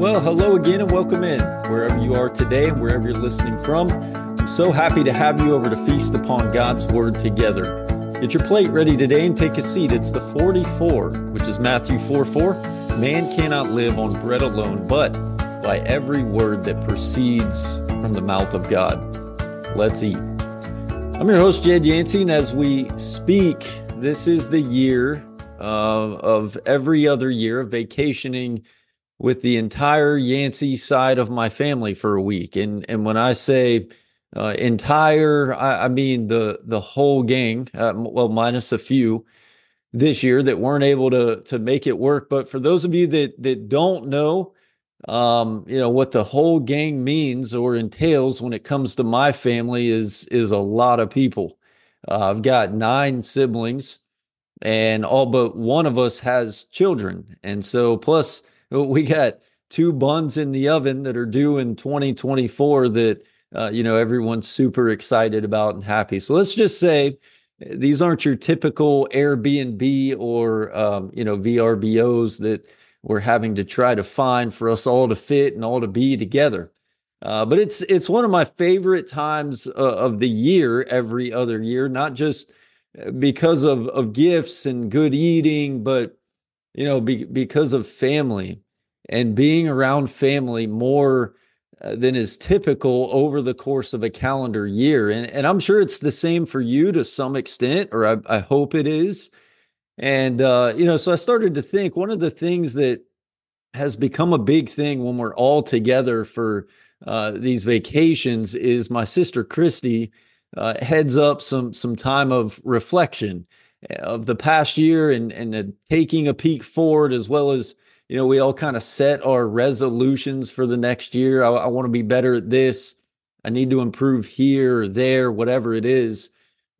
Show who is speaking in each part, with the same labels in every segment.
Speaker 1: Well, hello again and welcome in wherever you are today and wherever you're listening from. I'm so happy to have you over to feast upon God's Word together. Get your plate ready today and take a seat. It's the 44, which is Matthew 4 4. Man cannot live on bread alone, but by every word that proceeds from the mouth of God. Let's eat. I'm your host, Jed Yancey, and as we speak, this is the year uh, of every other year of vacationing with the entire Yancey side of my family for a week. And and when I say uh, entire, I, I, mean the the whole gang. Uh, well, minus a few this year that weren't able to to make it work. But for those of you that that don't know, um, you know what the whole gang means or entails when it comes to my family is is a lot of people. Uh, I've got nine siblings, and all but one of us has children, and so plus we got two buns in the oven that are due in 2024 that uh, you know everyone's super excited about and happy. So let's just say these aren't your typical Airbnb or um, you know VRBOs that we're having to try to find for us all to fit and all to be together. Uh, but it's it's one of my favorite times uh, of the year every other year, not just uh, because of of gifts and good eating, but you know, be, because of family and being around family more uh, than is typical over the course of a calendar year. And, and I'm sure it's the same for you to some extent, or I, I hope it is. And, uh, you know, so I started to think one of the things that has become a big thing when we're all together for uh, these vacations is my sister Christy uh, heads up some some time of reflection of the past year and and taking a peek forward as well as you know we all kind of set our resolutions for the next year. I, I want to be better at this. I need to improve here or there, whatever it is.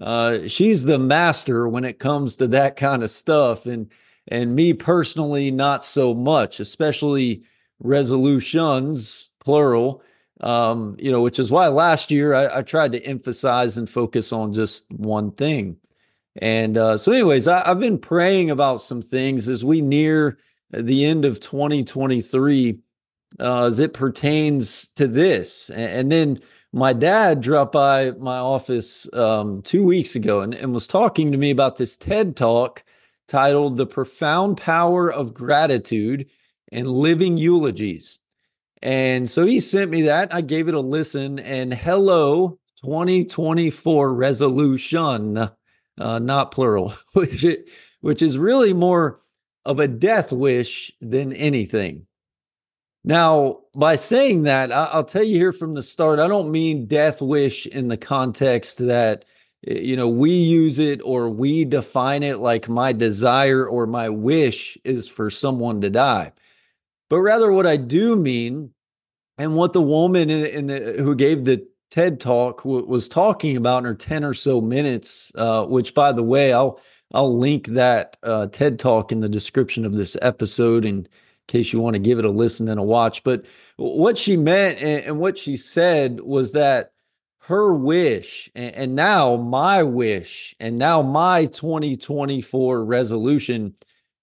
Speaker 1: Uh, she's the master when it comes to that kind of stuff, and and me personally, not so much, especially resolutions plural. Um, you know, which is why last year I, I tried to emphasize and focus on just one thing. And uh, so, anyways, I, have been praying about some things as we near the end of 2023 uh, as it pertains to this. And, and, then my dad dropped by my office um, two weeks ago and, and was talking to me about this TED talk titled The Profound Power of Gratitude and Living Eulogies. And so he sent me that. I gave it a listen, and hello, 2024 resolution uh, not plural, which it, which is really more of a death wish than anything. Now, by saying that, I, will tell you here from the start, I don't mean death wish in the context that you know we use it or we define it like my desire or my wish is for someone to die, but rather what I do mean, and what the woman in, in the who gave the TED Talk w- was talking about in her 10 or so minutes, uh, which by the way, I'll I'll link that uh, TED Talk in the description of this episode in case you want to give it a listen and a watch. But what she meant and, and what she said was that her wish and, and now my wish and now my 2024 resolution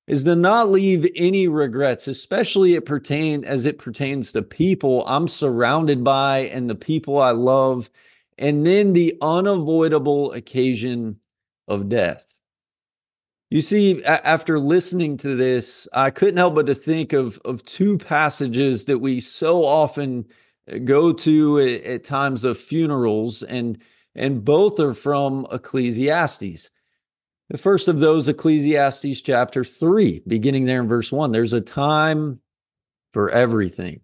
Speaker 1: is to not leave any regrets, especially it pertain as it pertains to people I'm surrounded by and the people I love, and then the unavoidable occasion of death. You see, after listening to this, I couldn't help but to think of of two passages that we so often uh, go to at, at times of funerals, and and both are from Ecclesiastes. The first of those, Ecclesiastes chapter 3, beginning there in verse 1. There's a time for everything.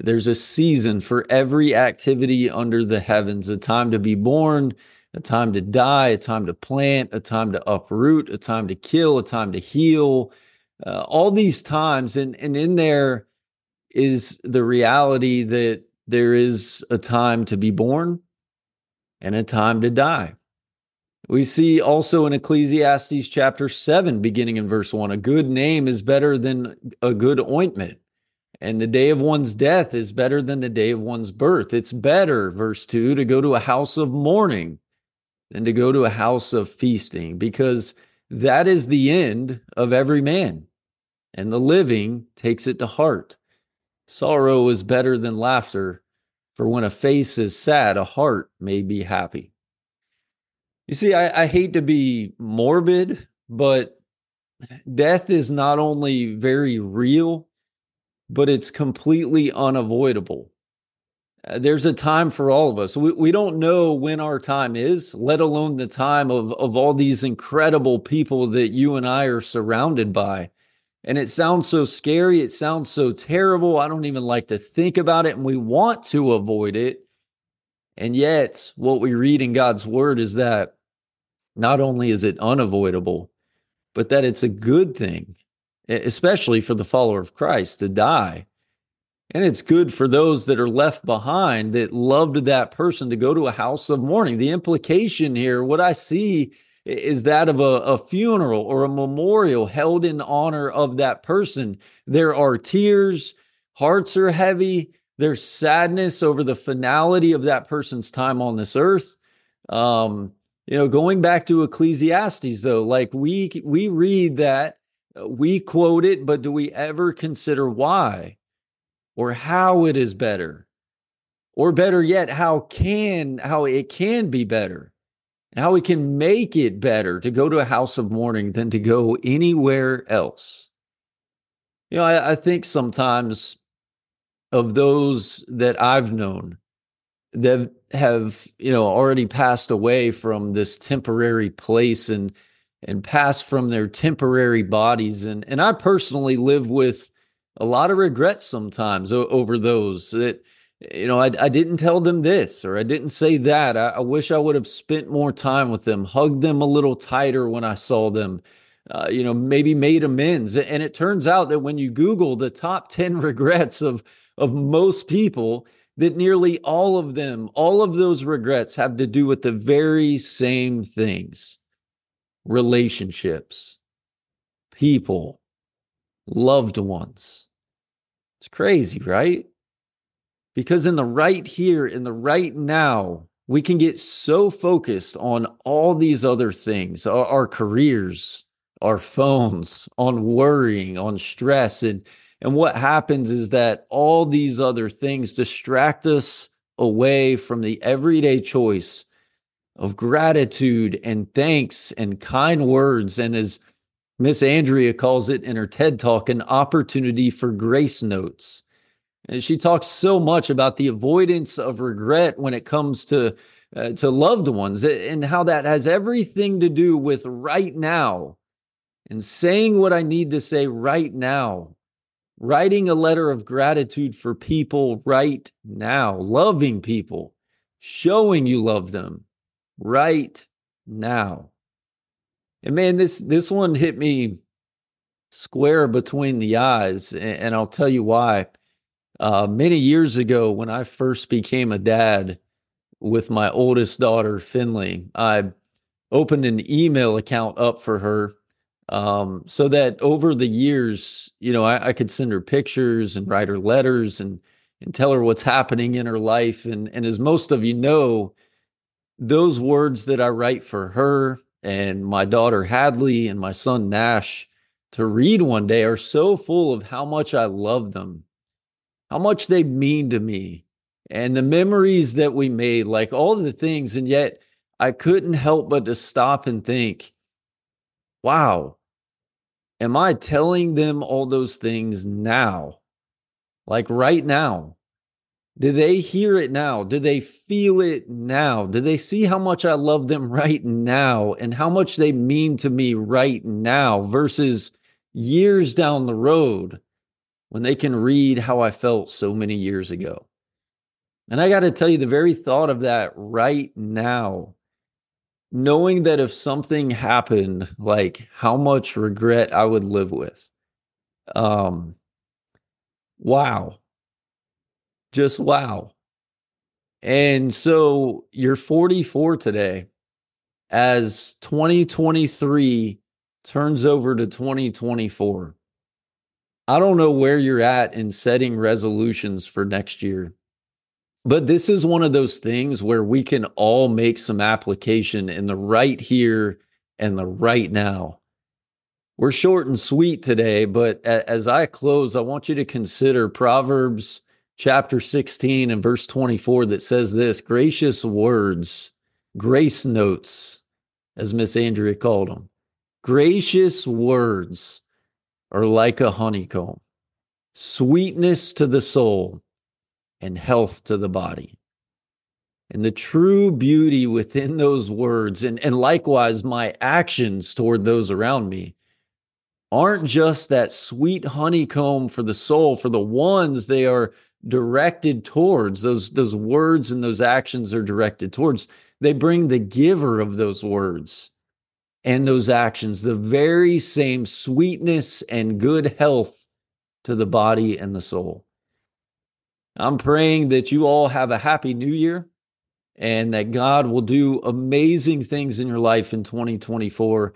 Speaker 1: There's a season for every activity under the heavens, a time to be born, a time to die, a time to plant, a time to uproot, a time to kill, a time to heal. Uh, all these times, and, and in there is the reality that there is a time to be born and a time to die. We see also in Ecclesiastes chapter 7, beginning in verse 1, a good name is better than a good ointment, and the day of one's death is better than the day of one's birth. It's better, verse 2, to go to a house of mourning than to go to a house of feasting, because that is the end of every man, and the living takes it to heart. Sorrow is better than laughter, for when a face is sad, a heart may be happy. You see, I, I hate to be morbid, but death is not only very real, but it's completely unavoidable. Uh, there's a time for all of us. We, we don't know when our time is, let alone the time of, of all these incredible people that you and I are surrounded by. And it sounds so scary. It sounds so terrible. I don't even like to think about it. And we want to avoid it. And yet, what we read in God's word is that not only is it unavoidable, but that it's a good thing, especially for the follower of Christ to die. And it's good for those that are left behind that loved that person to go to a house of mourning. The implication here, what I see is that of a, a, funeral or a memorial held in honor of that person. There are tears, hearts are heavy, there's sadness over the finality of that person's time on this earth. Um, you know, going back to Ecclesiastes, though, like we we read that, uh, we quote it, but do we ever consider why or how it is better? Or better yet, how can how it can be better? and how we can make it better to go to a house of mourning than to go anywhere else. You know, I, I think sometimes of those that I've known that have, you know, already passed away from this temporary place and and passed from their temporary bodies. And and I personally live with a lot of regrets sometimes over those that you know, I, I didn't tell them this or I didn't say that. I, I, wish I would have spent more time with them, hugged them a little tighter when I saw them, uh, you know, maybe made amends. And it turns out that when you Google the top 10 regrets of, of most people, that nearly all of them, all of those regrets have to do with the very same things relationships, people, loved ones. It's crazy, right? Because in the right here, in the right now, we can get so focused on all these other things our, our careers, our phones, on worrying, on stress. And, and what happens is that all these other things distract us away from the everyday choice of gratitude and thanks and kind words. And as Miss Andrea calls it in her TED talk, an opportunity for grace notes. And she talks so much about the avoidance of regret when it comes to uh, to loved ones and how that has everything to do with right now and saying what I need to say right now. Writing a letter of gratitude for people right now, loving people, showing you love them right now. And man, this this one hit me square between the eyes, and I'll tell you why. Uh, many years ago, when I first became a dad with my oldest daughter, Finley, I opened an email account up for her um, so that over the years, you know, I, I, could send her pictures and write her letters and and tell her what's happening in her life. And and as most of you know, those words that I write for her and my daughter Hadley and my son Nash to read one day are so full of how much I love them how much they mean to me and the memories that we made, like all the things. And yet I couldn't help but to stop and think, wow, am I telling them all those things now? Like right now? Do they hear it now? Do they feel it now? Do they see how much I love them right now and how much they mean to me right now versus years down the road? when they can read how I felt so many years ago. And I got to tell you, the very thought of that right now, knowing that if something happened, like how much regret I would live with. Um, wow. Just wow. And so you're 44 today as 2023 turns over to 2024. I don't know where you're at in setting resolutions for next year, but this is one of those things where we can all make some application in the right here and the right now. We're short and sweet today, but as I close, I want you to consider Proverbs chapter 16 and verse 24 that says this gracious words, grace notes, as Miss Andrea called them. Gracious words are like a honeycomb, sweetness to the soul and health to the body. And the true beauty within those words, and, and likewise my actions toward those around me, aren't just that sweet honeycomb for the soul, for the ones they are directed towards, those, those words and those actions are directed towards. They bring the giver of those words and those actions the very same sweetness and good health to the body and the soul. I'm praying that you all have a happy new year and that God will do amazing things in your life in 2024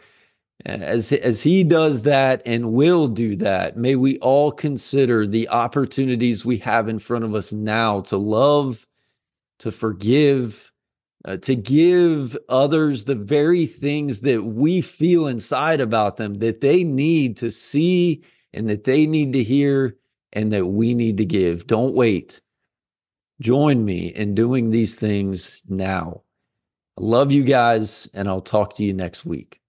Speaker 1: as, as he does that and will do that, may we all consider the opportunities we have in front of us now to love, to forgive, uh, to give others the very things that we feel inside about them that they need to see and that they need to hear and that we need to give. Don't wait. Join me in doing these things now. I love you guys, and I'll talk to you next week.